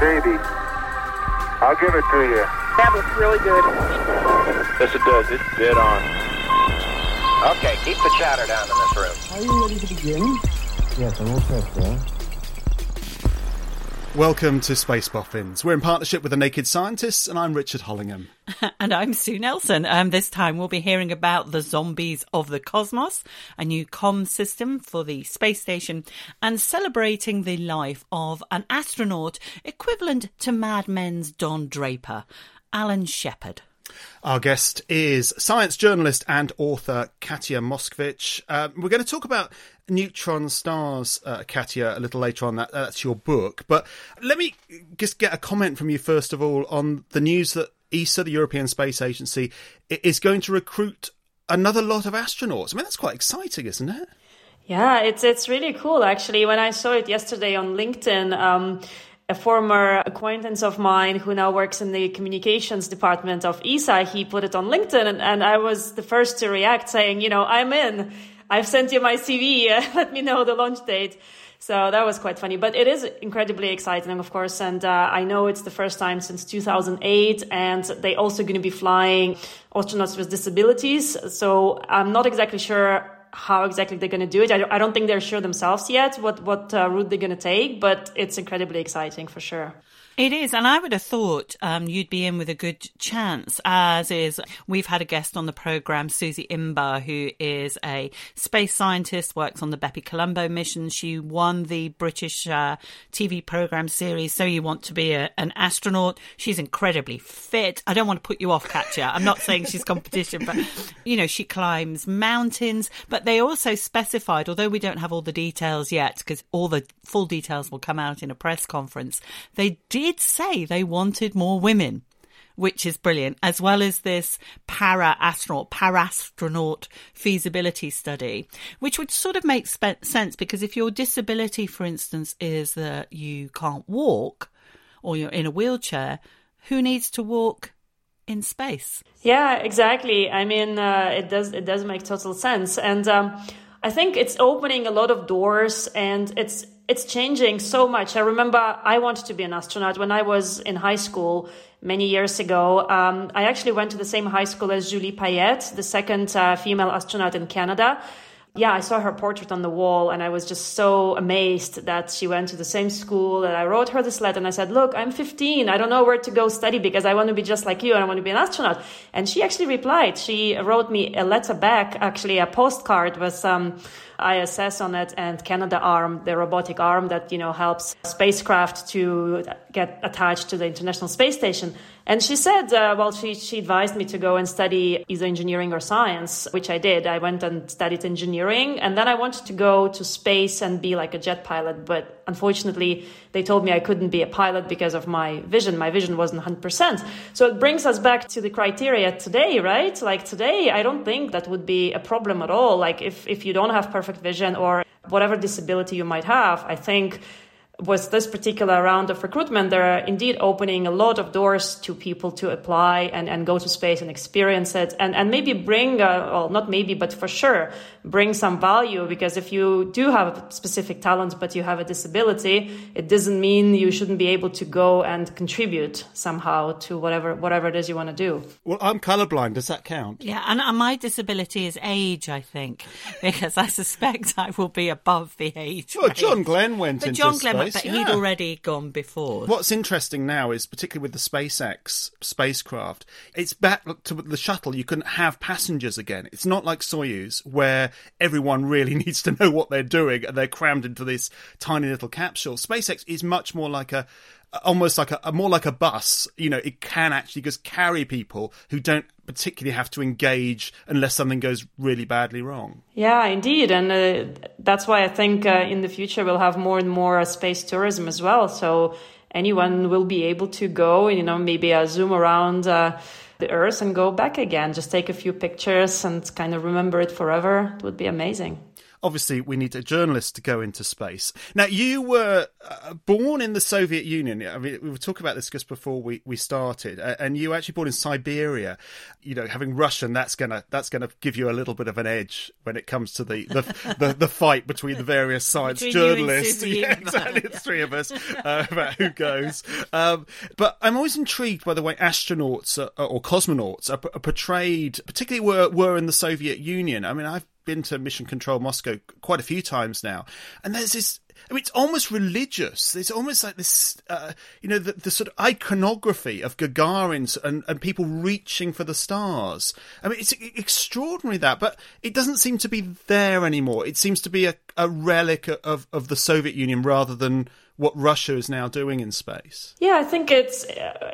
baby. I'll give it to you. That was really good. Yes, it does. It's dead on. Okay, keep the chatter down in this room. Are you ready to begin? Yes, I'm all set, sir. Welcome to Space Boffins. We're in partnership with the Naked Scientists, and I'm Richard Hollingham. And I'm Sue Nelson. Um, this time we'll be hearing about the zombies of the cosmos, a new comm system for the space station, and celebrating the life of an astronaut equivalent to Mad Men's Don Draper, Alan Shepard. Our guest is science journalist and author Katya Moskvich. Uh, we're going to talk about neutron stars, uh, Katya, a little later on. That, that's your book. But let me just get a comment from you, first of all, on the news that ESA, the European Space Agency, is going to recruit another lot of astronauts. I mean, that's quite exciting, isn't it? Yeah, it's it's really cool actually. When I saw it yesterday on LinkedIn, um, a former acquaintance of mine who now works in the communications department of ESA, he put it on LinkedIn, and, and I was the first to react, saying, you know, I'm in. I've sent you my CV. Let me know the launch date. So that was quite funny, but it is incredibly exciting, of course. And uh, I know it's the first time since 2008, and they also going to be flying astronauts with disabilities. So I'm not exactly sure how exactly they're going to do it. I don't, I don't think they're sure themselves yet what what uh, route they're going to take, but it's incredibly exciting for sure. It is, and I would have thought um, you'd be in with a good chance. As is, we've had a guest on the program, Suzie Imber, who is a space scientist, works on the Bepi Colombo mission. She won the British uh, TV program series. So you want to be a, an astronaut? She's incredibly fit. I don't want to put you off, Katya. I'm not saying she's competition, but you know she climbs mountains. But they also specified, although we don't have all the details yet, because all the full details will come out in a press conference. They did say they wanted more women, which is brilliant, as well as this para astronaut, parastronaut feasibility study, which would sort of make spe- sense because if your disability, for instance, is that you can't walk or you're in a wheelchair, who needs to walk in space? Yeah, exactly. I mean, uh, it does it does make total sense, and um, I think it's opening a lot of doors, and it's it's changing so much. I remember I wanted to be an astronaut when I was in high school many years ago. Um, I actually went to the same high school as Julie Payette, the second uh, female astronaut in Canada. Yeah, I saw her portrait on the wall and I was just so amazed that she went to the same school. And I wrote her this letter and I said, Look, I'm 15. I don't know where to go study because I want to be just like you and I want to be an astronaut. And she actually replied. She wrote me a letter back, actually, a postcard with some ISS on it and Canadarm, the robotic arm that, you know, helps spacecraft to get attached to the International Space Station. And she said, uh, well, she, she advised me to go and study either engineering or science, which I did. I went and studied engineering. And then I wanted to go to space and be like a jet pilot. But unfortunately, they told me I couldn't be a pilot because of my vision. My vision wasn't 100%. So it brings us back to the criteria today, right? Like today, I don't think that would be a problem at all. Like if, if you don't have perfect vision or whatever disability you might have, I think with this particular round of recruitment, they're indeed opening a lot of doors to people to apply and, and go to space and experience it and, and maybe bring, uh, well, not maybe, but for sure, bring some value because if you do have a specific talent but you have a disability, it doesn't mean you shouldn't be able to go and contribute somehow to whatever, whatever it is you want to do. Well, I'm colorblind. Does that count? Yeah, and, and my disability is age, I think, because I suspect I will be above the age. Well, range. John Glenn went But into John Glenn, space. But he'd already gone before. What's interesting now is, particularly with the SpaceX spacecraft, it's back to the shuttle. You can have passengers again. It's not like Soyuz, where everyone really needs to know what they're doing and they're crammed into this tiny little capsule. SpaceX is much more like a almost like a, a more like a bus you know it can actually just carry people who don't particularly have to engage unless something goes really badly wrong. Yeah, indeed. And uh, that's why I think uh, in the future we'll have more and more uh, space tourism as well. So anyone will be able to go, you know, maybe uh, zoom around uh, the Earth and go back again. Just take a few pictures and kind of remember it forever. It would be amazing obviously we need a journalist to go into space. Now, you were uh, born in the Soviet Union. I mean, we were talking about this just before we, we started, uh, and you were actually born in Siberia. You know, having Russian, that's gonna that's gonna give you a little bit of an edge when it comes to the the, the, the fight between the various science between journalists. Yeah, exactly. It's three of us uh, about who goes. Um, but I'm always intrigued by the way astronauts are, or cosmonauts are, are portrayed, particularly were were in the Soviet Union. I mean, I've been to Mission Control Moscow quite a few times now, and there's this. I mean, it's almost religious. It's almost like this, uh, you know, the, the, sort of iconography of Gagarin's and, and people reaching for the stars. I mean, it's extraordinary that, but it doesn't seem to be there anymore. It seems to be a, a relic of, of the Soviet Union rather than what Russia is now doing in space. Yeah, I think it's,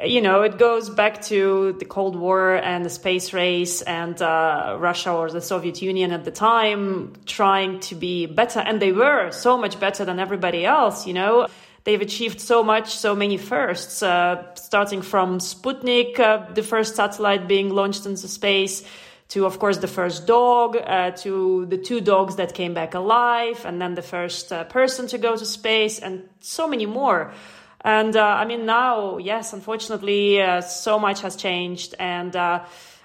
you know, it goes back to the Cold War and the space race and uh, Russia or the Soviet Union at the time trying to be better. And they were so much better than everybody else, you know. They've achieved so much, so many firsts, uh, starting from Sputnik, uh, the first satellite being launched into space to, of course, the first dog, uh, to the two dogs that came back alive, and then the first uh, person to go to space, and so many more. And uh, I mean, now, yes, unfortunately, uh, so much has changed, and uh,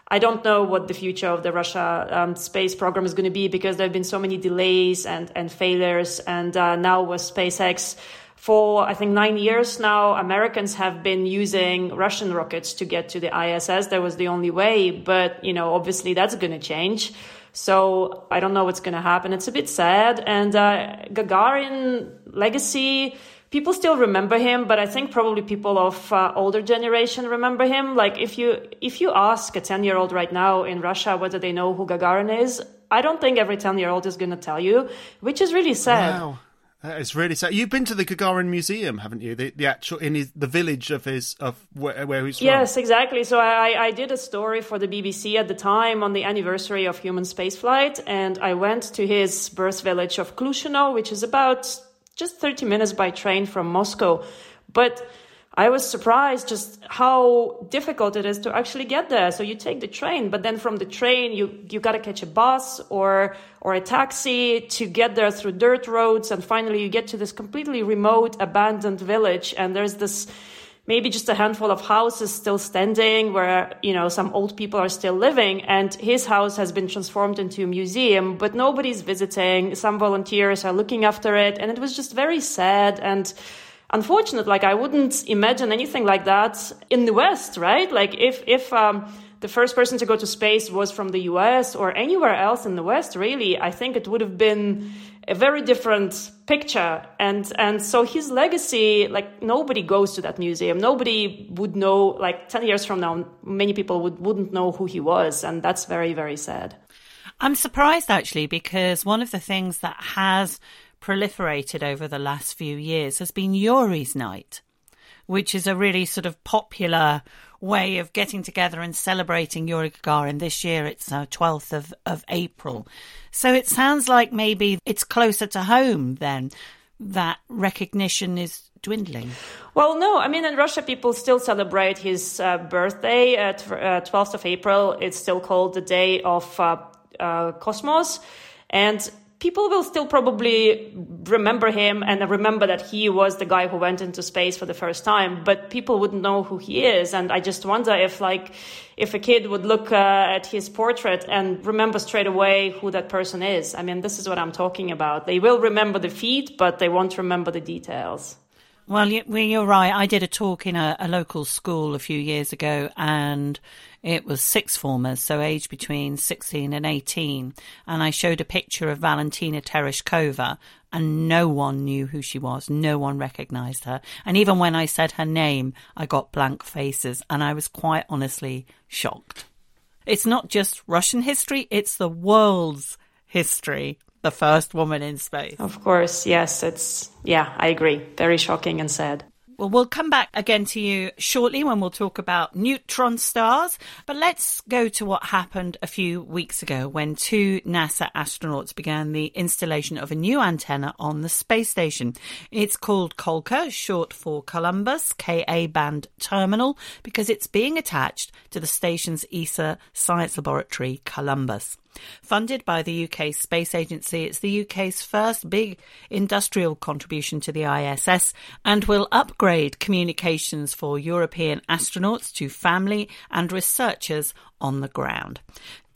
I don't know what the future of the Russia um, space program is going to be because there have been so many delays and, and failures, and uh, now with SpaceX for I think nine years now, Americans have been using Russian rockets to get to the ISS. That was the only way, but you know, obviously that's going to change. So I don't know what's going to happen. It's a bit sad. And uh, Gagarin legacy, people still remember him, but I think probably people of uh, older generation remember him. Like if you if you ask a ten year old right now in Russia whether they know who Gagarin is, I don't think every ten year old is going to tell you, which is really sad. Wow. Uh, it's really sad. You've been to the Gagarin Museum, haven't you? The, the actual in his, the village of his of where, where he's from. Yes, exactly. So I, I did a story for the BBC at the time on the anniversary of human spaceflight, and I went to his birth village of Klushino, which is about just 30 minutes by train from Moscow. But I was surprised just how difficult it is to actually get there. So you take the train, but then from the train you you got to catch a bus or or a taxi to get there through dirt roads. And finally you get to this completely remote abandoned village. And there's this maybe just a handful of houses still standing where you know some old people are still living. And his house has been transformed into a museum but nobody's visiting. Some volunteers are looking after it. And it was just very sad. And unfortunate. Like I wouldn't imagine anything like that in the West, right? Like if if um, the first person to go to space was from the U.S. or anywhere else in the West, really, I think it would have been a very different picture. And and so his legacy, like nobody goes to that museum. Nobody would know. Like ten years from now, many people would wouldn't know who he was, and that's very very sad. I'm surprised actually because one of the things that has proliferated over the last few years has been Yuri's Night, which is a really sort of popular way of getting together and celebrating Yuri Gagarin. This year it's uh, 12th of, of April. So it sounds like maybe it's closer to home then that recognition is dwindling? Well, no. I mean, in Russia, people still celebrate his uh, birthday at uh, 12th of April. It's still called the Day of uh, uh Cosmos. And people will still probably remember him and remember that he was the guy who went into space for the first time but people wouldn't know who he is. And i just wonder if like if a kid would look uh, at his portrait and remember straight away who that person is. I mean this is what i'm talking about. They will remember the feat but they won't remember the details well, you're right. I did a talk in a, a, local school a few years ago, and it was six formers, so aged between 16 and 18. And I showed a picture of Valentina Tereshkova, and no one knew who she was. No one recognized her. And even when I said her name, I got blank faces, and I was quite honestly shocked. It's not just Russian history, it's the world's history the first woman in space. Of course, yes, it's yeah, I agree. Very shocking and sad. Well, we'll come back again to you shortly when we'll talk about neutron stars. But let's go to what happened a few weeks ago when two NASA astronauts began the installation of a new antenna on the space station. It's called ColKa, short for Columbus Ka band terminal, because it's being attached to the station's ESA science laboratory, Columbus. Funded by the UK Space Agency, it's the UK's first big industrial contribution to the ISS and will upgrade communications for European astronauts to family and researchers on the ground.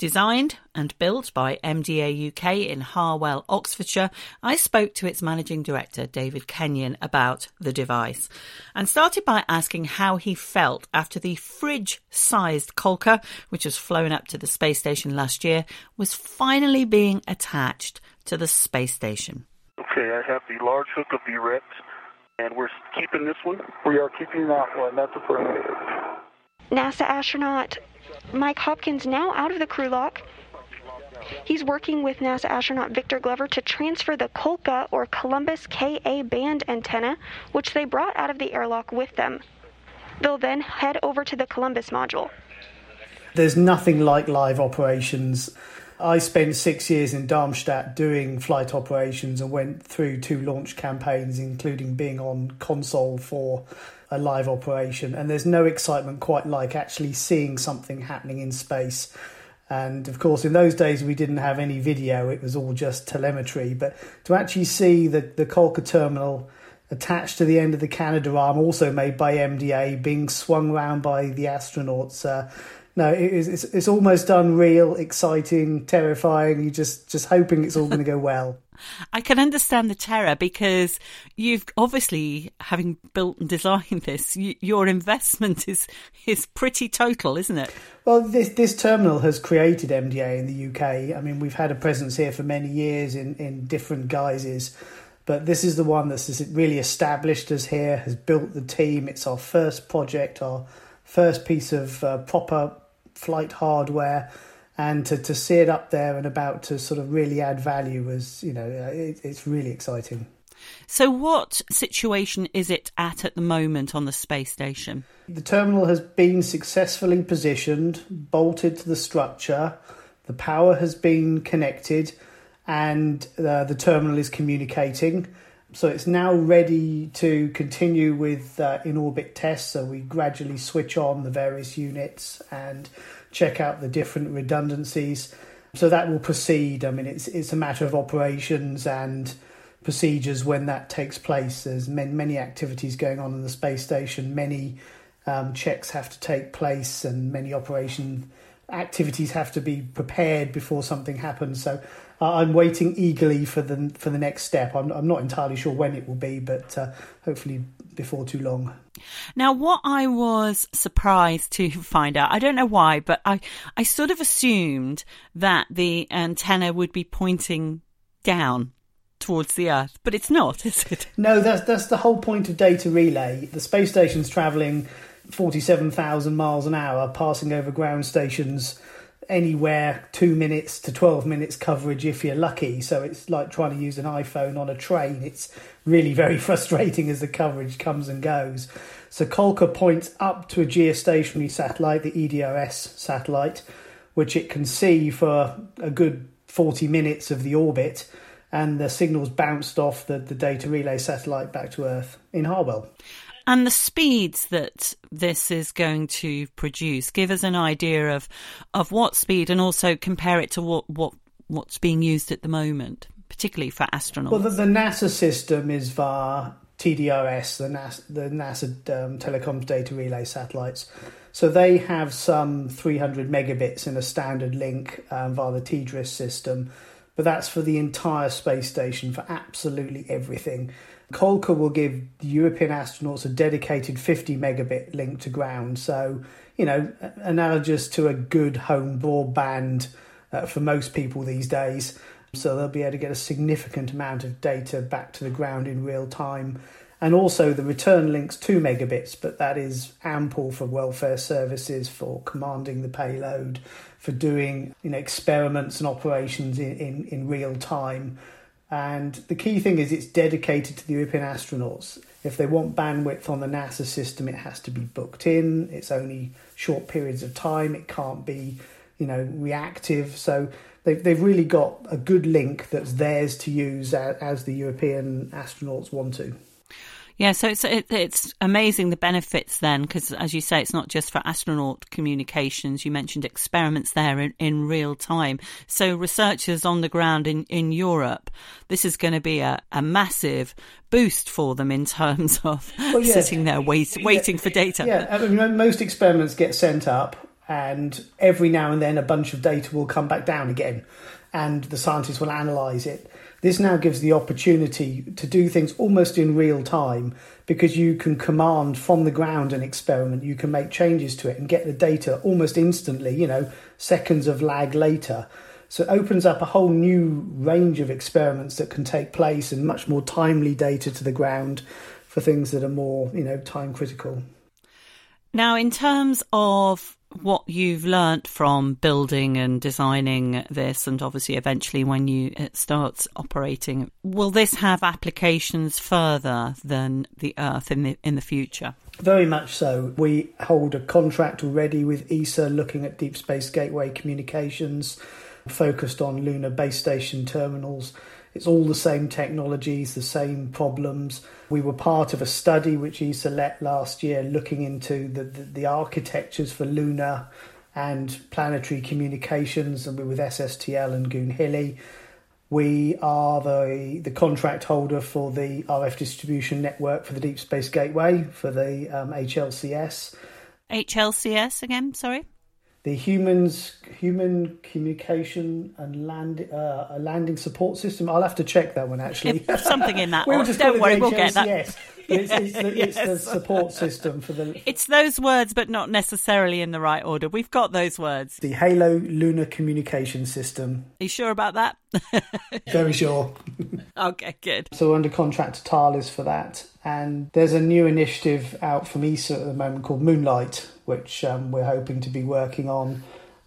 Designed and built by MDA UK in Harwell, Oxfordshire, I spoke to its managing director, David Kenyon, about the device and started by asking how he felt after the fridge sized ColKa, which was flown up to the space station last year, was finally being attached to the space station. Okay, I have the large hook of the Rex, and we're keeping this one. We are keeping that one. That's affirmative. NASA astronaut Mike Hopkins now out of the crew lock. He's working with NASA astronaut Victor Glover to transfer the ColKa or Columbus KA band antenna, which they brought out of the airlock with them. They'll then head over to the Columbus module. There's nothing like live operations. I spent six years in Darmstadt doing flight operations and went through two launch campaigns, including being on console for a live operation. And there's no excitement quite like actually seeing something happening in space. And of course, in those days, we didn't have any video, it was all just telemetry. But to actually see the, the ColKa terminal attached to the end of the Canadarm, also made by MDA, being swung around by the astronauts. Uh, no, it is, it's, it's almost unreal, exciting, terrifying. You're just, just hoping it's all going to go well. I can understand the terror because you've obviously, having built and designed this, you, your investment is is pretty total, isn't it? Well, this this terminal has created MDA in the UK. I mean, we've had a presence here for many years in in different guises, but this is the one that's really established us here, has built the team. It's our first project, our first piece of uh, proper flight hardware and to, to see it up there and about to sort of really add value was, you know, uh, it, it's really exciting. So, what situation is it at at the moment on the space station? The terminal has been successfully positioned, bolted to the structure, the power has been connected, and uh, the terminal is communicating. So, it's now ready to continue with uh, in orbit tests. So, we gradually switch on the various units and check out the different redundancies. So that will proceed. I mean, it's it's a matter of operations and procedures when that takes place. There's many, many activities going on in the space station. Many um, checks have to take place, and many operation activities have to be prepared before something happens. So I'm waiting eagerly for the for the next step. I'm I'm not entirely sure when it will be, but uh, hopefully before too long. Now, what I was surprised to find out, I don't know why, but I, I sort of assumed that the antenna would be pointing down towards the Earth, but it's not, is it? No, that's that's the whole point of data relay. The space station's travelling forty-seven thousand miles an hour, passing over ground stations anywhere two minutes to 12 minutes coverage if you're lucky. So it's like trying to use an iPhone on a train. It's really very frustrating as the coverage comes and goes. So ColKa points up to a geostationary satellite, the EDRS satellite, which it can see for a good 40 minutes of the orbit. And the signals bounced off the, the data relay satellite back to Earth in Harwell. And the speeds that this is going to produce, give us an idea of of what speed, and also compare it to what what what's being used at the moment, particularly for astronauts. Well, the, the NASA system is via TDRS, the NASA, the NASA um, Telecoms Data Relay satellites. So they have some 300 megabits in a standard link um, via the TDRS system, but that's for the entire space station for absolutely everything. ColKa will give European astronauts a dedicated 50 megabit link to ground. So, you know, analogous to a good home broadband uh, for most people these days. So they'll be able to get a significant amount of data back to the ground in real time. And also the return link's 2 megabits, but that is ample for welfare services, for commanding the payload, for doing you know experiments and operations in, in, in real time And the key thing is it's dedicated to the European astronauts. If they want bandwidth on the NASA system, it has to be booked in. It's only short periods of time. It can't be, you know, reactive. So they've, they've really got a good link that's theirs to use as, as the European astronauts want to. Yeah, so it's it, it's amazing the benefits then, because as you say, it's not just for astronaut communications. You mentioned experiments there in, in real time. So researchers on the ground in, in Europe, this is going to be a, a massive boost for them in terms of well, yeah. sitting there wait, waiting yeah, for data. Yeah, I mean, most experiments get sent up, and every now and then a bunch of data will come back down again, and the scientists will analyse it this now gives the opportunity to do things almost in real time because you can command from the ground an experiment, you can make changes to it and get the data almost instantly, you know, seconds of lag later. So it opens up a whole new range of experiments that can take place and much more timely data to the ground for things that are more, you know, time critical. Now, in terms of what you've learnt from building and designing this, and obviously eventually when you it starts operating, will this have applications further than the Earth in the in the future? Very much so. We hold a contract already with ESA looking at Deep Space Gateway communications, focused on lunar base station terminals it's all the same technologies, the same problems. We were part of a study which ESA let last year looking into the, the, the architectures for lunar and planetary communications, and we're with SSTL and Goonhilly. We are the, the contract holder for the RF distribution network for the Deep Space Gateway for the um, HLCS. HLCS again, sorry? The humans human communication and land uh, a landing support system. I'll have to check that one actually. Something in that. we'll just Don't worry, we'll get that. Yes. It's, it's, the, yes. it's, the, support system for the. It's those words, but not necessarily in the right order. We've got those words. The Halo Lunar Communication System. Are you sure about that? Very sure. okay, good. So we're under contract to Thales for that, and there's a new initiative out from ESA at the moment called Moonlight, which um, we're hoping to be working on,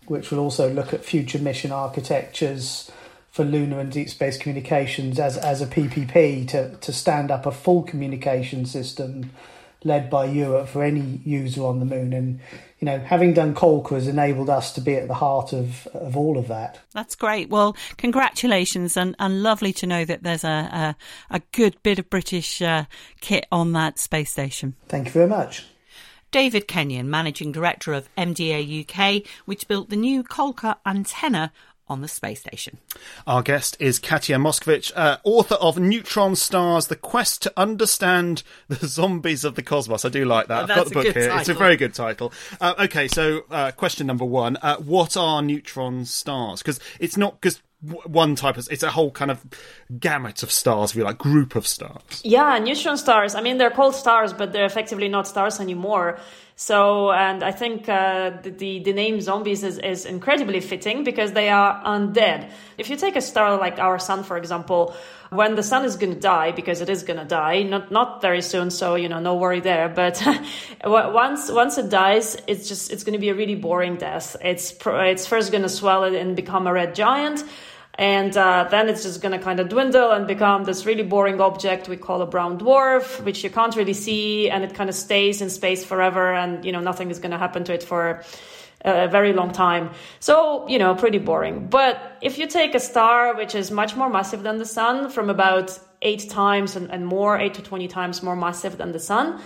which will also look at future mission architectures for lunar and deep space communications as, as a PPP to, to stand up a full communication system led by Europe for any user on the moon. And, you know, having done ColKa has enabled us to be at the heart of, of all of that. That's great. Well, congratulations and, and lovely to know that there's a, a, a good bit of British uh, kit on that space station. Thank you very much. David Kenyon, Managing Director of MDA UK, which built the new ColKa antenna on the space station. Our guest is Katya Moskvich, uh, author of Neutron Stars: The Quest to Understand the Zombies of the Cosmos. I do like that. Oh, I've got the book here. Title. It's a very good title. Uh, okay, so uh, question number one: uh, What are neutron stars? Because it's not because one type of it's a whole kind of gamut of stars if you like group of stars yeah neutron stars i mean they're called stars but they're effectively not stars anymore so, and I think uh, the, the name zombies is, is incredibly fitting because they are undead. If you take a star like our sun, for example, when the sun is going to die, because it is going to die, not not very soon, so you know, no worry there. But once once it dies, it's just it's going to be a really boring death. It's it's first going to swell it and become a red giant and uh, then it's just going to kind of dwindle and become this really boring object we call a brown dwarf, which you can't really see, and it kind of stays in space forever, and you know nothing is going to happen to it for a very long time. So you know, pretty boring. But if you take a star which is much more massive than the sun, from about eight times and, and more, eight to twenty times more massive than the sun,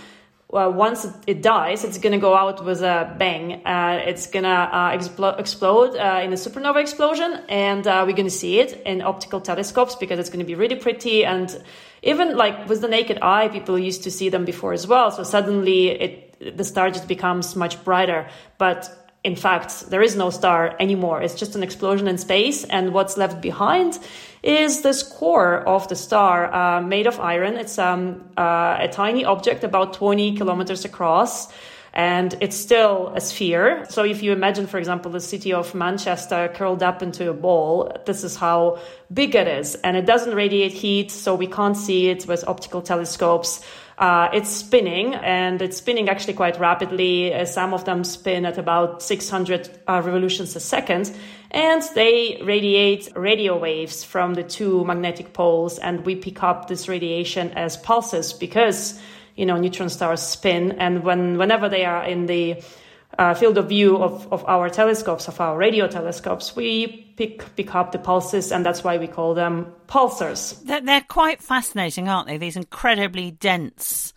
well, once it dies, it's going to go out with a bang. Uh, it's going to uh, expl- explode uh, in a supernova explosion, and uh, we're going to see it in optical telescopes because it's going to be really pretty. And even like with the naked eye, people used to see them before as well. So suddenly, it the star just becomes much brighter. But in fact, there is no star anymore. It's just an explosion in space, and what's left behind is this core of the star uh, made of iron. It's um, uh, a tiny object about 20 kilometers across. And it's still a sphere. So, if you imagine, for example, the city of Manchester curled up into a ball, this is how big it is. And it doesn't radiate heat, so we can't see it with optical telescopes. Uh, it's spinning and it's spinning actually quite rapidly. Uh, some of them spin at about 600 uh, revolutions a second. and they radiate radio waves from the two magnetic poles, and we pick up this radiation as pulses because you know neutron stars spin, and when whenever they are in the uh, field of view of, of our telescopes, of our radio telescopes, we pick pick up the pulses, and that's why we call them pulsars. They're, they're quite fascinating, aren't they? These incredibly dense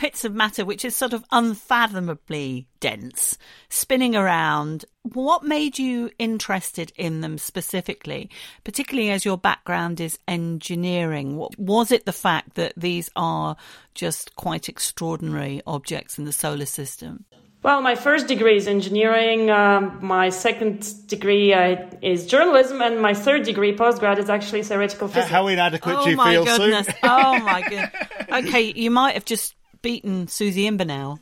bits of matter which is sort of unfathomably dense spinning around what made you interested in them specifically particularly as your background is engineering what was it the fact that these are just quite extraordinary objects in the solar system well, my first degree is engineering. Um, my second degree uh, is journalism, and my third degree, postgrad, is actually theoretical physics. How inadequate oh do you my feel, goodness. Sue? oh my goodness. Okay, you might have just beaten Suzie Imber now.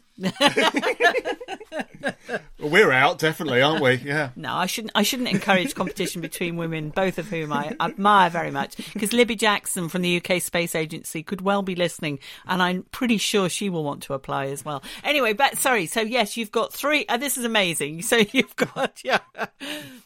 Well, we're out, definitely, aren't we? Yeah. No, I shouldn't. I shouldn't encourage competition between women, both of whom I admire very much. Because Libby Jackson from the UK Space Agency could well be listening, and I'm pretty sure she will want to apply as well. Anyway, but sorry. So yes, you've got three. Uh, this is amazing. So you've got yeah.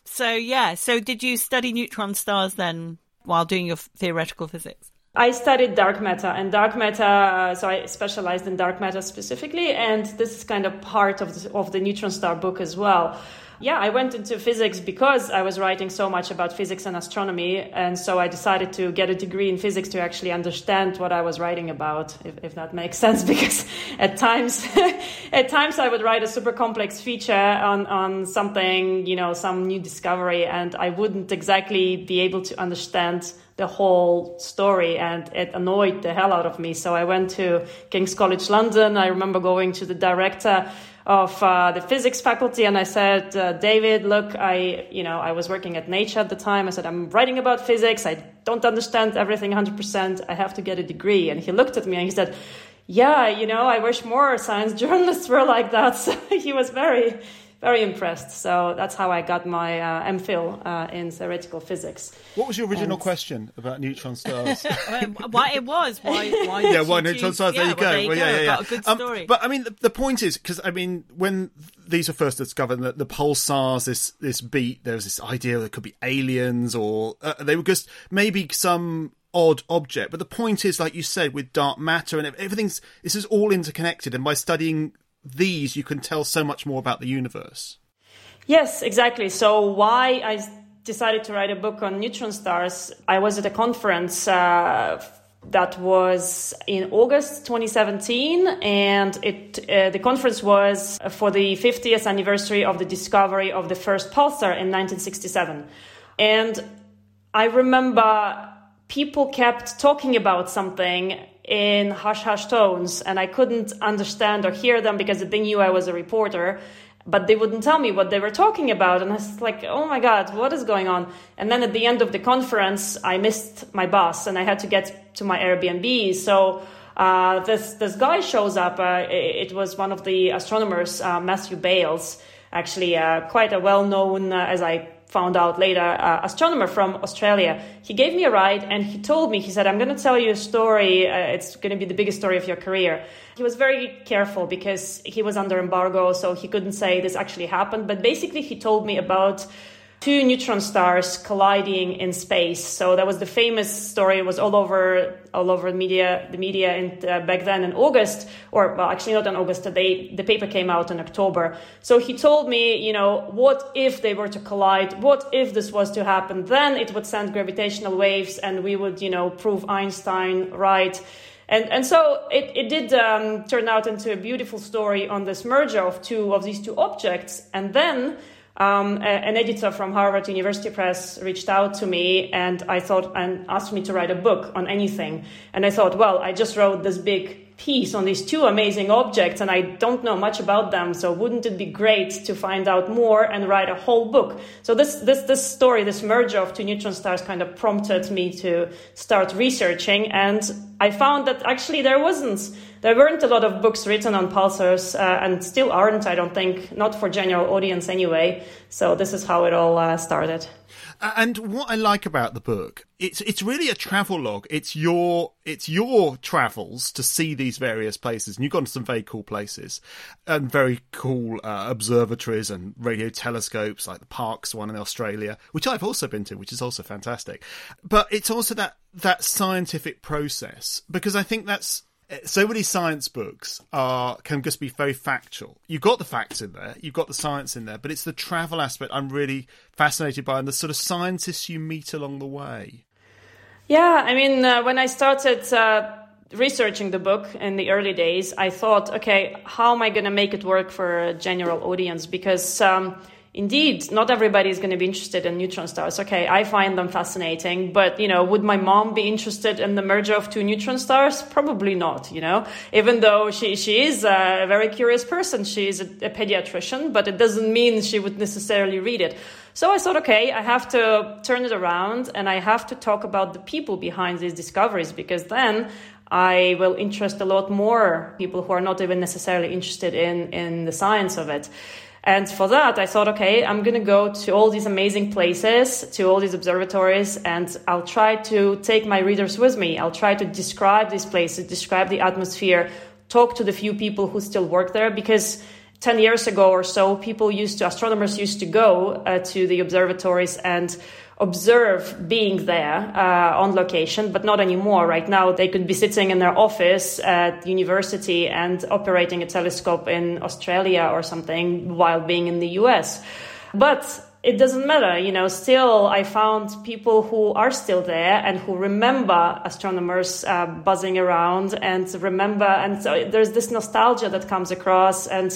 So yeah. So did you study neutron stars then while doing your theoretical physics? I studied dark matter and dark matter, uh, so I specialized in dark matter specifically, and this is kind of part of the, of the neutron star book as well. Yeah, I went into physics because I was writing so much about physics and astronomy, and so I decided to get a degree in physics to actually understand what I was writing about, if, if that makes sense. Because at times, at times I would write a super complex feature on on something, you know, some new discovery, and I wouldn't exactly be able to understand the whole story and it annoyed the hell out of me. So I went to King's College London. I remember going to the director of uh, the physics faculty and I said, uh, David, look, I, you know, I was working at Nature at the time. I said, I'm writing about physics. I don't understand everything 100%. I have to get a degree. And he looked at me and he said, yeah, you know, I wish more science journalists were like that. So he was very, very impressed. So that's how I got my uh, MPhil uh, in theoretical physics. What was your original And- question about neutron stars? why it was? Why? Why? yeah, why you neutron choose- stars? There yeah, you go. well, there you Well, yeah, go. yeah, yeah. Got a good Um, but I mean, the, the point is because I mean, when these were first discovered, that the pulsars, this this beat, there was this idea there could be aliens, or uh, they were just maybe some odd object. But the point is, like you said, with dark matter and everything's this is all interconnected, and by studying these, you can tell so much more about the universe. Yes, exactly. So why I decided to write a book on neutron stars? I was at a conference uh, that was in August 2017, and it uh, the conference was for the 50th anniversary of the discovery of the first pulsar in 1967, and I remember people kept talking about something in hush hush tones, and I couldn't understand or hear them because they knew I was a reporter but they wouldn't tell me what they were talking about. And I was like, oh my God, what is going on? And then at the end of the conference, I missed my bus and I had to get to my Airbnb. So uh, this, this guy shows up. Uh, it was one of the astronomers, uh, Matthew Bailes, actually uh, quite a well known, uh, as I found out later, uh, astronomer from Australia. He gave me a ride and he told me, he said, I'm going to tell you a story. Uh, it's going to be the biggest story of your career. He was very careful because he was under embargo, so he couldn't say this actually happened. But basically, he told me about two neutron stars colliding in space. So that was the famous story. It was all over all over the media, the media, and uh, back then in August, or well, actually not in August. They, the paper came out in October. So he told me, you know, what if they were to collide? What if this was to happen? Then it would send gravitational waves, and we would, you know, prove Einstein right. And, and so it, it did um, turn out into a beautiful story on this merger of two of these two objects. And then um, an editor from Harvard University Press reached out to me and I thought and asked me to write a book on anything. And I thought, well, I just wrote this big piece on these two amazing objects and I don't know much about them. So wouldn't it be great to find out more and write a whole book? So this, this, this story, this merger of two neutron stars kind of prompted me to start researching. And I found that actually there wasn't, there weren't a lot of books written on pulsars uh, and still aren't, I don't think, not for general audience anyway. So this is how it all uh, started. And what I like about the book it's it's really a travel log. It's your it's your travels to see these various places, and you've gone to some very cool places and very cool uh, observatories and radio telescopes, like the Parkes one in Australia, which I've also been to, which is also fantastic. But it's also that that scientific process because I think that's so many science books are can just be very factual. You've got the facts in there, you've got the science in there, but it's the travel aspect I'm really fascinated by, and the sort of scientists you meet along the way. Yeah, I mean, uh, when I started uh, researching the book in the early days, I thought, okay, how am I going to make it work for a general audience? Because um, indeed, not everybody is going to be interested in neutron stars. Okay, I find them fascinating, but you know, would my mom be interested in the merger of two neutron stars? Probably not. You know, even though she she is a very curious person, she is a, a pediatrician, but it doesn't mean she would necessarily read it. So I thought, okay, I have to turn it around and I have to talk about the people behind these discoveries because then I will interest a lot more people who are not even necessarily interested in, in the science of it. And for that, I thought, okay, I'm going to go to all these amazing places, to all these observatories, and I'll try to take my readers with me. I'll try to describe these places, describe the atmosphere, talk to the few people who still work there, because 10 years ago or so, people used to, astronomers used to go uh, to the observatories and observe being there uh, on location, but not anymore. Right now, they could be sitting in their office at university and operating a telescope in Australia or something while being in the US. But it doesn't matter, you know, still I found people who are still there and who remember astronomers uh, buzzing around and remember, and so there's this nostalgia that comes across and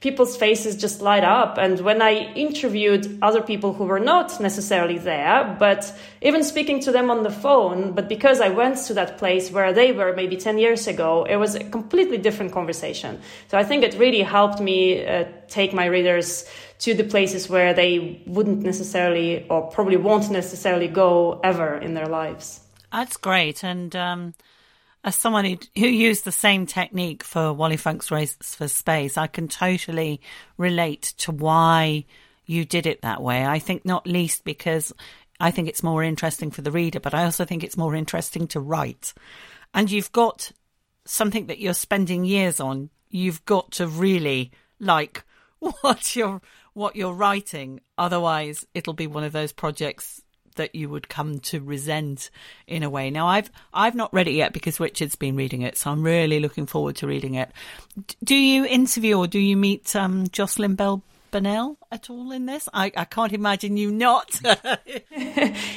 people's faces just light up. And when I interviewed other people who were not necessarily there, but even speaking to them on the phone, but because I went to that place where they were maybe 10 years ago, it was a completely different conversation. So I think it really helped me uh, take my readers to the places where they wouldn't necessarily or probably won't necessarily go ever in their lives. That's great. And, um as someone who, who used the same technique for Wally Funk's Race for Space, I can totally relate to why you did it that way. I think not least because I think it's more interesting for the reader, but I also think it's more interesting to write. And you've got something that you're spending years on. You've got to really like what you're what you're writing. Otherwise, it'll be one of those projects that you would come to resent in a way. Now, I've I've not read it yet because Richard's been reading it, so I'm really looking forward to reading it. Do you interview or do you meet um, Jocelyn Bell Burnell at all in this? I, I can't imagine you not.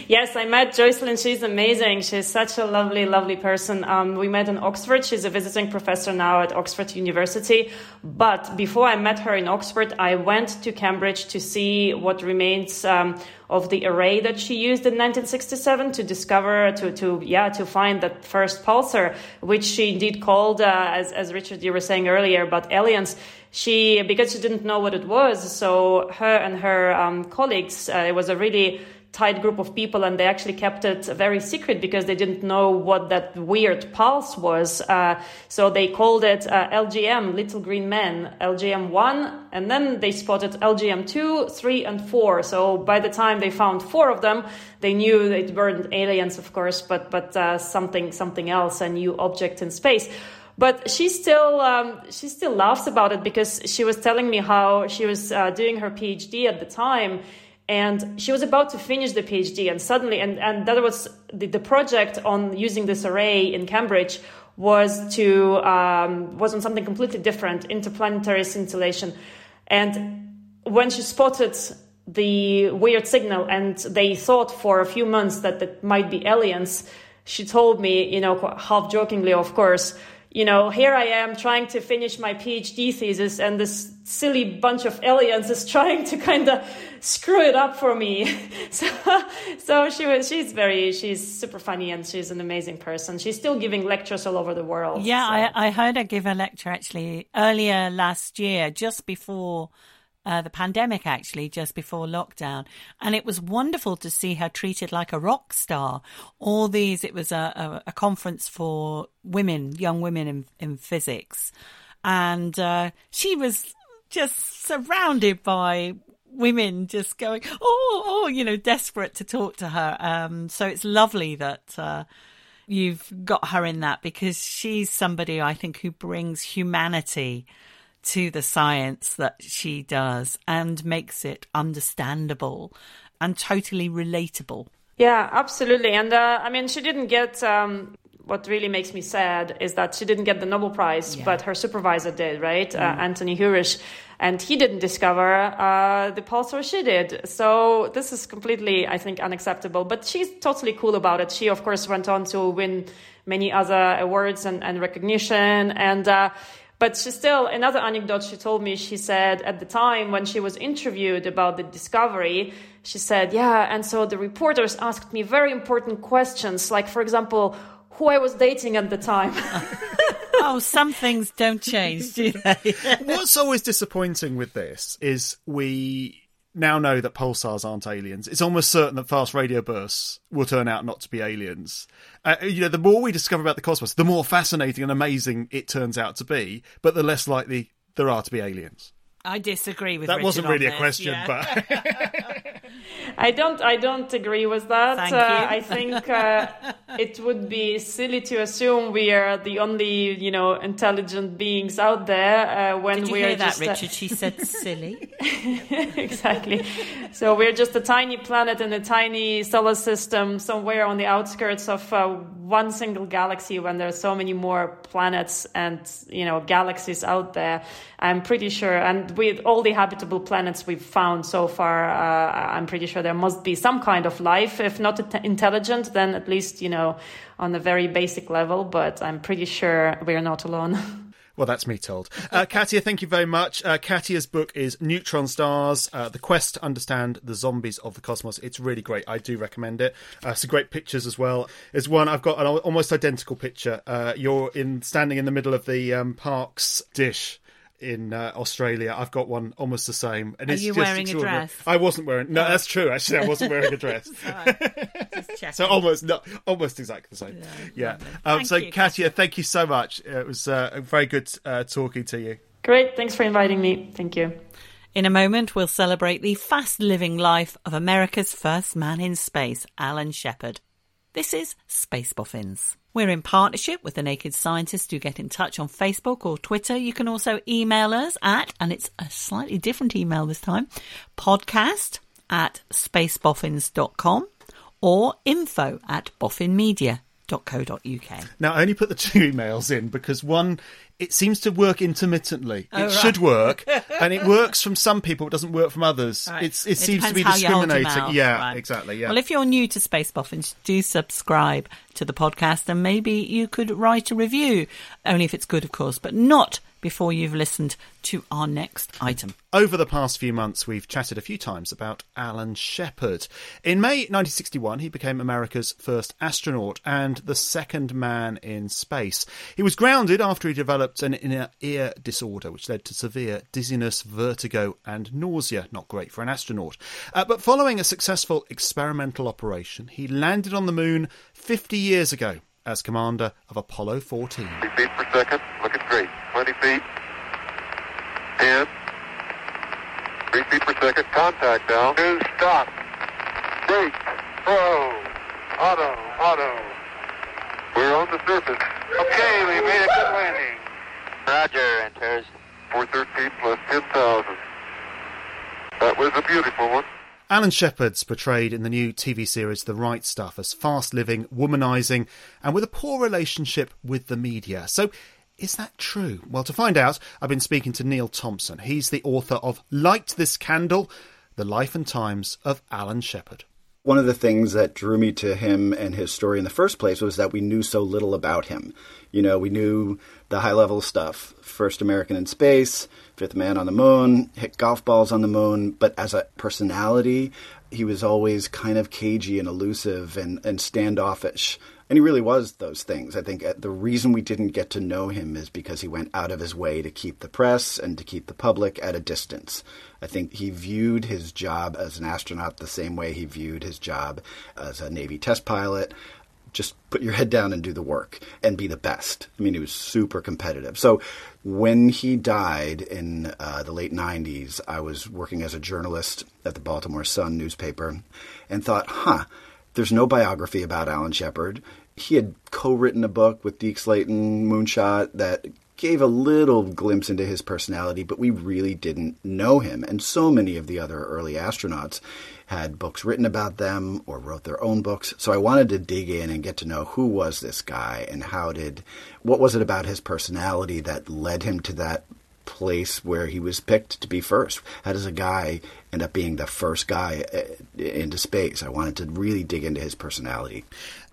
yes, I met Jocelyn. She's amazing. She's such a lovely, lovely person. Um, we met in Oxford. She's a visiting professor now at Oxford University. But before I met her in Oxford, I went to Cambridge to see what remains um, of the array that she used in 1967 to discover, to, to yeah, to find that first pulsar, which she indeed called, uh, as, as Richard, you were saying earlier about aliens she because she didn't know what it was so her and her um, colleagues uh, it was a really tight group of people and they actually kept it very secret because they didn't know what that weird pulse was. Uh, so they called it uh, lgm little green men lgm 1 and then they spotted lgm 2 3 and 4 so by the time they found four of them they knew it weren't aliens of course but but uh, something something else a new object in space but she still um, she still laughs about it because she was telling me how she was uh, doing her PhD at the time, and she was about to finish the PhD, and suddenly, and and that was the, the project on using this array in Cambridge was to um, was on something completely different, interplanetary scintillation, and when she spotted the weird signal, and they thought for a few months that it might be aliens. She told me, you know, half jokingly, of course, you know, here I am trying to finish my PhD thesis, and this silly bunch of aliens is trying to kind of screw it up for me. so, so she was, she's very, she's super funny, and she's an amazing person. She's still giving lectures all over the world. Yeah, so. I, I heard her give a lecture actually earlier last year, just before uh, the pandemic, actually, just before lockdown. And it was wonderful to see her treated like a rock star. All these, it was a, a, a conference for women, young women in, in physics. And uh, she was just surrounded by women just going, oh, oh, you know, desperate to talk to her. Um, so it's lovely that uh, you've got her in that because she's somebody I think who brings humanity to the science that she does and makes it understandable and totally relatable. Yeah, absolutely. And uh, I mean, she didn't get. Um, what really makes me sad is that she didn't get the Nobel Prize, yeah. but her supervisor did, right? Mm. Uh, Anthony Hewish. And he didn't discover uh, the pulsar, she did. So this is completely, I think, unacceptable. But she's totally cool about it. She, of course, went on to win many other awards and, and recognition. And uh, but she still, another anecdote she told me, she said at the time when she was interviewed about the discovery, she said, Yeah, and so the reporters asked me very important questions, like, for example, who I was dating at the time. oh, some things don't change, do they? What's always disappointing with this is we now know that pulsars aren't aliens. It's almost certain that fast radio bursts will turn out not to be aliens. Uh, you know, the more we discover about the cosmos, the more fascinating and amazing it turns out to be, but the less likely there are to be aliens. I disagree with that. Richard wasn't really a question, yeah. but I don't. I don't agree with that. Thank uh, you. I think uh, it would be silly to assume we are the only, you know, intelligent beings out there uh, when Did you we hear are that, just. a- Richard? She said silly. exactly. So we're just a tiny planet in a tiny solar system somewhere on the outskirts of uh, one single galaxy when there are so many more planets and, you know, galaxies out there. I'm pretty sure. And with all the habitable planets we've found so far, uh, I'm pretty sure there must be some kind of life. If not intelligent, then at least, you know, on a very basic level. But I'm pretty sure we're not alone. Well, that's me told. Uh, Katia, thank you very much. Uh, Katia's book is Neutron Stars uh, The Quest to Understand the Zombies of the Cosmos. It's really great. I do recommend it. Uh, some great pictures as well. There's one, I've got an almost identical picture. Uh, you're in standing in the middle of the um, Parkes dish in uh, Australia. I've got one almost the same. And Are it's you just wearing a dress? I wasn't wearing. No, that's true. Actually, I wasn't wearing a dress. Just so almost, no, almost exactly the same. Yeah. Um, so, you, Katia, thank you so much. It was uh, very good uh, talking to you. Great. Thanks for inviting me. Thank you. In a moment, we'll celebrate the fast living life of America's first man in space, Alan Shepard. This is Space Boffins. We're in partnership with the Naked Scientist. Do get in touch on Facebook or Twitter. You can also email us at, and it's a slightly different email this time, podcast at spaceboffins.com or info at boffinmedia.co.uk. Now, I only put the two emails in because one, it seems to work intermittently. Oh, it right. should work, and it works from some people. It doesn't work from others. Right. It's, it, seems to be how you hold your discriminating. Yeah, Right. exactly. Yeah. Well, if you're new to Space Boffins, do subscribe to the podcast and maybe you could write a review, only if it's good, of course, but not before you've listened to our next item. Over the past few months, we've chatted a few times about Alan Shepard. In May 1961, he became America's first astronaut and the second man in space. He was grounded after he developed an inner ear disorder, which led to severe dizziness, vertigo, and nausea. Not great for an astronaut. Uh, but following a successful experimental operation, he landed on the moon 50 years ago as commander of Apollo 14. Three feet per second, looking great. 20 feet. 10. 3 feet per second, contact down. Two, stop. Brake. Pro. Auto. Auto. We're on the surface. Okay, we made a good landing. Roger, enters. 413 plus 10,000. That was a beautiful one. Alan Shepard's portrayed in the new TV series The Right Stuff as fast living, womanising, and with a poor relationship with the media. So, is that true? Well, to find out, I've been speaking to Neal Thompson. He's the author of Light This Candle The Life and Times of Alan Shepard. One of the things that drew me to him and his story in the first place was that we knew so little about him. You know, we knew the high level stuff first American in space, fifth man on the moon, hit golf balls on the moon, but as a personality, he was always kind of cagey and elusive and, and standoffish. And he really was those things. I think uh, the reason we didn't get to know him is because he went out of his way to keep the press and to keep the public at a distance. I think he viewed his job as an astronaut the same way he viewed his job as a Navy test pilot. just put your head down and do the work and be the best. I mean, he was super competitive. So when he died in uh, the late 90s, I was working as a journalist at the Baltimore Sun newspaper and thought, huh, there's no biography about Alan Shepard. He had co written a book with Deke Slayton, Moonshot, that gave a little glimpse into his personality, but we really didn't know him. And so many of the other early astronauts had books written about them or wrote their own books. So I wanted to dig in and get to know who was this guy and how did, what was it about his personality that led him to that place where he was picked to be first? How does a guy end up being the first guy uh, into space? I wanted to really dig into his personality.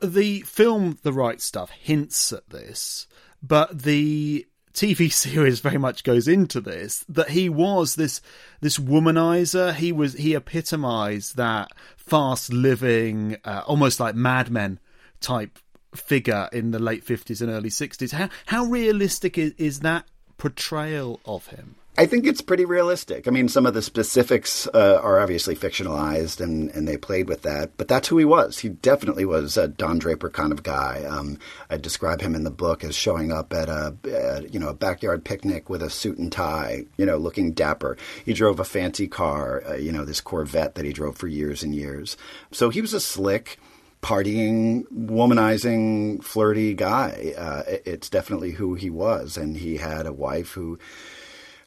The film The Right Stuff hints at this, but the TV series very much goes into this that he was this this womanizer. He was he epitomized that fast living, uh, almost like Mad Men type figure in the late fifties and early sixties. How how realistic is, is that portrayal of him? I think it's pretty realistic. I mean, some of the specifics uh, are obviously fictionalized, and, and they played with that. But that's who he was. He definitely was a Don Draper kind of guy. Um, I describe him in the book as showing up at a you know a backyard picnic with a suit and tie, you know, looking dapper. He drove a fancy car, uh, you know, this Corvette that he drove for years and years. So he was a slick partying, womanizing, flirty guy. Uh, it's definitely who he was, and he had a wife who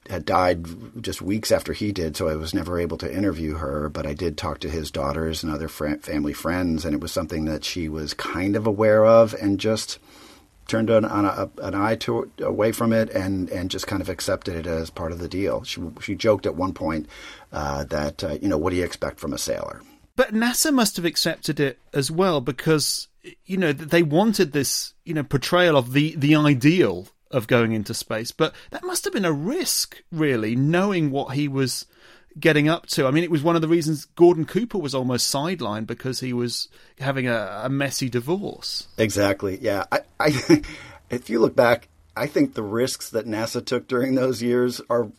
had died just weeks after he did, so I was never able to interview her. But I did talk to his daughters and other fr- family friends, and it was something that she was kind of aware of and just turned an, a, an eye to away from it and, and just kind of accepted it as part of the deal. She, she joked at one point uh, that, uh, you know, what do you expect from a sailor? But NASA must have accepted it as well because, you know, they wanted this, you know, portrayal of the, the ideal of going into space. But that must have been a risk, really, knowing what he was getting up to. I mean, it was one of the reasons Gordon Cooper was almost sidelined because he was having a, a messy divorce. Exactly. Yeah. I, I, if you look back, I think the risks that NASA took during those years are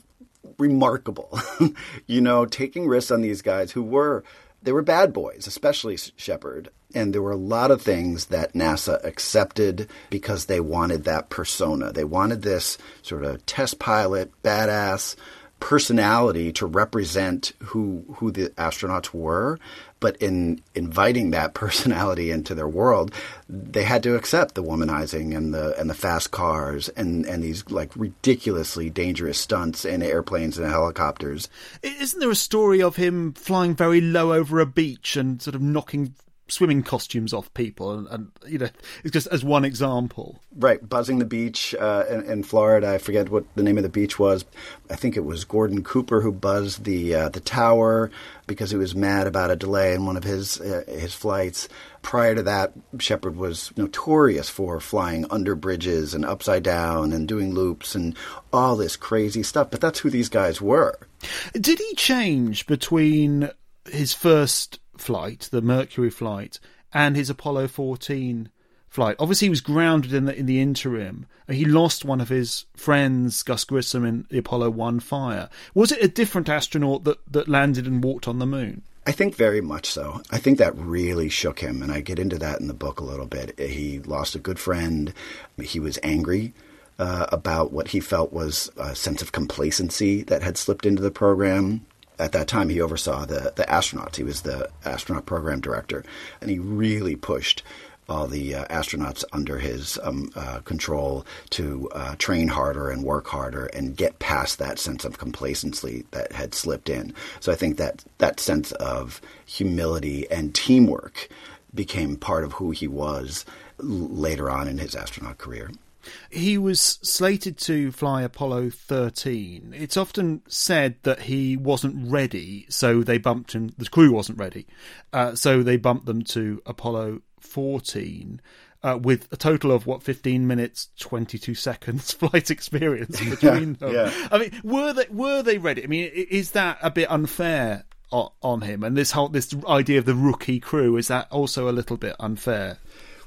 remarkable. you know, taking risks on these guys who were they were bad boys, especially Shepard. And there were a lot of things that NASA accepted because they wanted that persona. They wanted this sort of test pilot, badass personality to represent who who the astronauts were. But in inviting that personality into their world, they had to accept the womanizing and the and the fast cars and, and these like ridiculously dangerous stunts in airplanes and helicopters. Isn't there a story of him flying very low over a beach and sort of knocking swimming costumes off people, and, and, you know, it's just as one example. Right, buzzing the beach uh, in, in, Florida. I forget what the name of the beach was. I think it was Gordon Cooper who buzzed the uh, the tower because he was mad about a delay in one of his uh, his flights. Prior to that, Shepard was notorious for flying under bridges and upside down and doing loops and all this crazy stuff. But that's who these guys were. Did he change between his first flight, the Mercury flight, and his Apollo 14 flight. Obviously, he was grounded in the in the interim. He lost one of his friends, Gus Grissom, in the Apollo 1 fire. Was it a different astronaut that, that landed and walked on the moon? I think very much so. I think that really shook him, and I get into that in the book a little bit. He lost a good friend. He was angry uh, about what he felt was a sense of complacency that had slipped into the program at that time he oversaw the, the astronauts. He was the astronaut program director, and he really pushed all the uh, astronauts under his um, uh, control to uh, train harder and work harder and get past that sense of complacency that had slipped in. So I think that that sense of humility and teamwork became part of who he was later on in his astronaut career. He was slated to fly Apollo 13. It's often said that he wasn't ready, so they bumped him. The crew wasn't ready, uh, so they bumped them to Apollo 14. Uh, with a total of what 15 minutes 22 seconds flight experience between them. yeah. I mean, were they were they ready? I mean, is that a bit unfair on him? And this whole this idea of the rookie crew is that also a little bit unfair?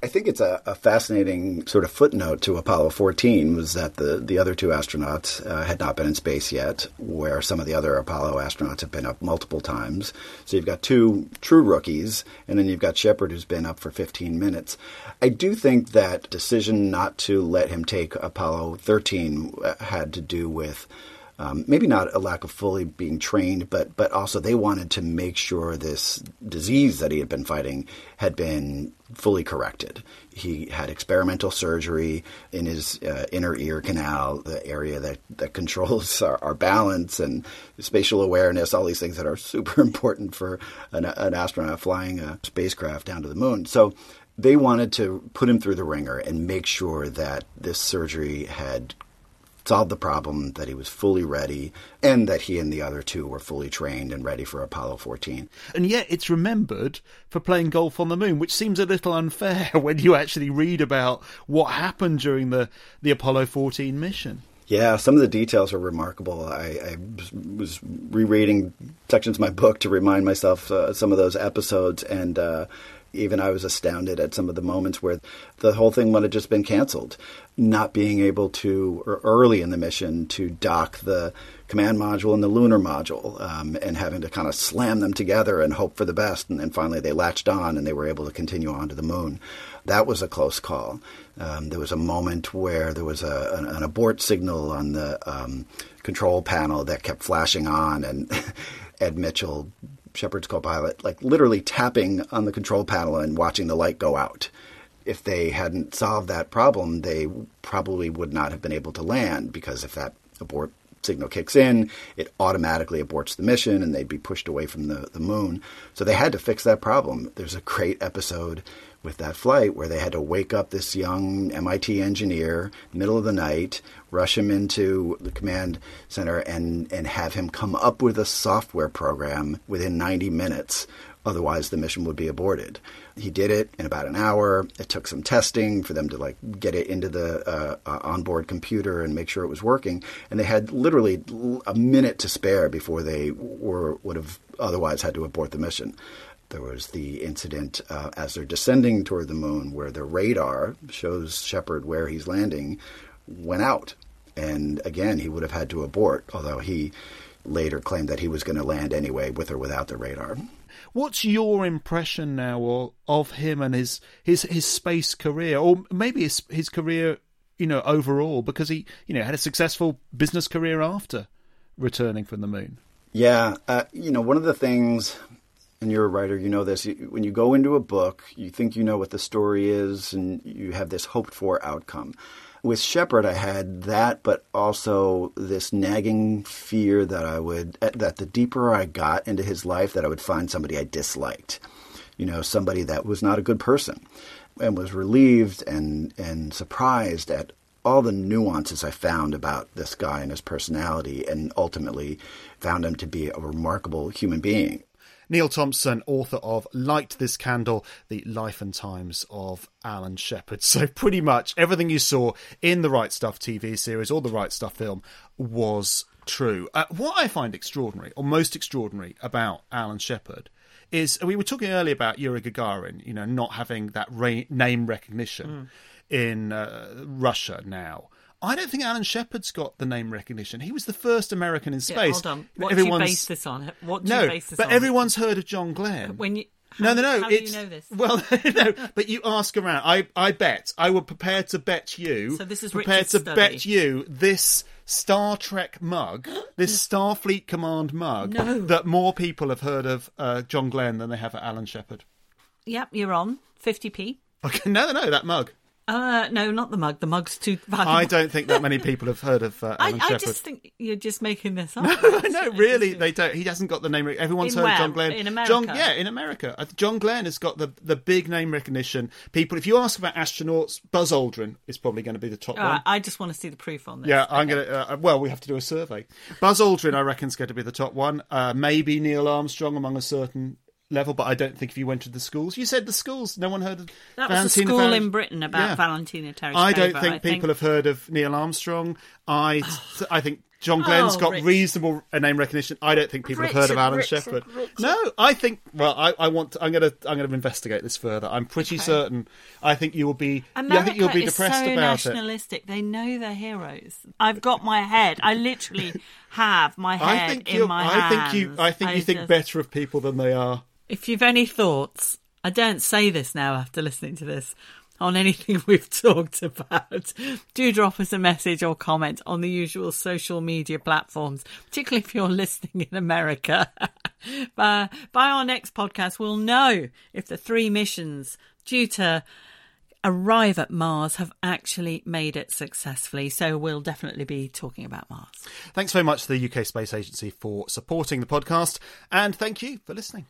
I think it's a, a, fascinating sort of footnote to Apollo 14 was that the, the other two astronauts uh, had not been in space yet, where some of the other Apollo astronauts have been up multiple times. So you've got two true rookies, and then you've got Shepard who's been up for 15 minutes. I do think that decision not to let him take Apollo 13 uh, had to do with um, maybe not a lack of fully being trained, but but also they wanted to make sure this disease that he had been fighting had been fully corrected. He had experimental surgery in his uh, inner ear canal, the area that, that controls our, our, balance and spatial awareness, all these things that are super important for an, an astronaut flying a spacecraft down to the moon. So they wanted to put him through the ringer and make sure that this surgery had solved the problem, that he was fully ready, and that he and the other two were fully trained and ready for Apollo 14. And yet it's remembered for playing golf on the moon, which seems a little unfair when you actually read about what happened during the, the Apollo 14 mission. Yeah, some of the details are remarkable. I, I was rereading sections of my book to remind myself uh, some of those episodes, and uh, even I was astounded at some of the moments where the whole thing might have just been canceled. Not being able to, or early in the mission, to dock the command module and the lunar module, um, and having to kind of slam them together and hope for the best. And then finally they latched on and they were able to continue on to the moon. That was a close call. Um, there was a moment where there was a, an, an abort signal on the um, control panel that kept flashing on, and Ed Mitchell Shepard's co-pilot, like literally tapping on the control panel and watching the light go out. If they hadn't solved that problem, they probably would not have been able to land because if that abort signal kicks in, it automatically aborts the mission and they'd be pushed away from the, the moon. So they had to fix that problem. There's a great episode with that flight where they had to wake up this young MIT engineer middle of the night, rush him into the command center and and have him come up with a software program within 90 minutes otherwise the mission would be aborted. He did it in about an hour. It took some testing for them to like get it into the uh, uh, onboard computer and make sure it was working. And they had literally a minute to spare before they were would have otherwise had to abort the mission. There was the incident uh, as they're descending toward the moon where the radar shows Shepard where he's landing went out. And again, he would have had to abort, although he later claimed that he was going to land anyway with or without the radar. What's your impression now of him and his his his space career, or maybe his his career, you know, overall? Because he, you know, had a successful business career after returning from the moon. Yeah, uh, you know, one of the things and you're a writer, you know this. When you go into a book, you think you know what the story is, and you have this hoped for outcome. With Shepard, I had that, but also this nagging fear that I would, eh, that the deeper I got into his life, that I would find somebody I disliked. You know, somebody that was not a good person, and was relieved and and surprised at all the nuances I found about this guy and his personality, and ultimately found him to be a remarkable human being. Neal Thompson, author of Light This Candle, The Life and Times of Alan Shepard. So, pretty much everything you saw in the Right Stuff TV series or the Right Stuff film was true. Uh, what I find extraordinary, or most extraordinary, about Alan Shepard is we were talking earlier about Yuri Gagarin, you know, not having that ra- name recognition mm. in uh, Russia now. I don't think Alan Shepard's got the name recognition. He was the first American in space. Yeah, hold on. What do you base this on? What do no, you base this but on? everyone's heard of John Glenn. When you how, no, no, no. How it's, do you know this? Well, no, but you ask around. I, I bet. I would prepare to bet you. So this is prepared Richard's to study. bet you this Star Trek mug, this Starfleet Command mug, no. that more people have heard of uh, John Glenn than they have of Alan Shepard. Yep, you're on. 50p. Okay, no, no, no, that mug. Uh, no, not the mug. The mug's too valuable. I don't think that many people have heard of uh, Alan I, Shepard. I just think you're just making this up. No, no, really, they don't. He hasn't got the name. Everyone's in heard of John Glenn. In America? John, yeah, in America. Uh, John Glenn has got the the big name recognition. People, if you ask about astronauts, Buzz Aldrin is probably going to be the top All one. right, I just want to see the proof on this. Yeah, I'm going to. Uh, well, we have to do a survey. Buzz Aldrin, I reckon, is going to be the top one. Uh, maybe Neil Armstrong among a certain level, but I don't think if you went to the schools, you said the schools. No one heard of That was a school Val- in Britain about Yeah. Valentina Tereshkova. I don't think I people have heard of Neil Armstrong. I, I think John Glenn's Oh, got reasonable uh, name recognition. I don't think people have heard of Alan Richard, Shepard. No, I think. Well, I, I want. To, I'm going to. I'm going to investigate this further. I'm pretty certain. I think you will be. America I think you'll be is depressed so about it. nationalistic. They know their heroes. I've got my head. I literally have my head I think in my I think you. I think you think better of people than they are. If you've any thoughts, I don't say this now after listening to this, on anything we've talked about, do drop us a message or comment on the usual social media platforms, particularly if you're listening in America. uh, by our next podcast, we'll know if the three missions due to arrive at Mars have actually made it successfully. So we'll definitely be talking about Mars. Thanks very much to the UK Space Agency for supporting the podcast, and thank you for listening.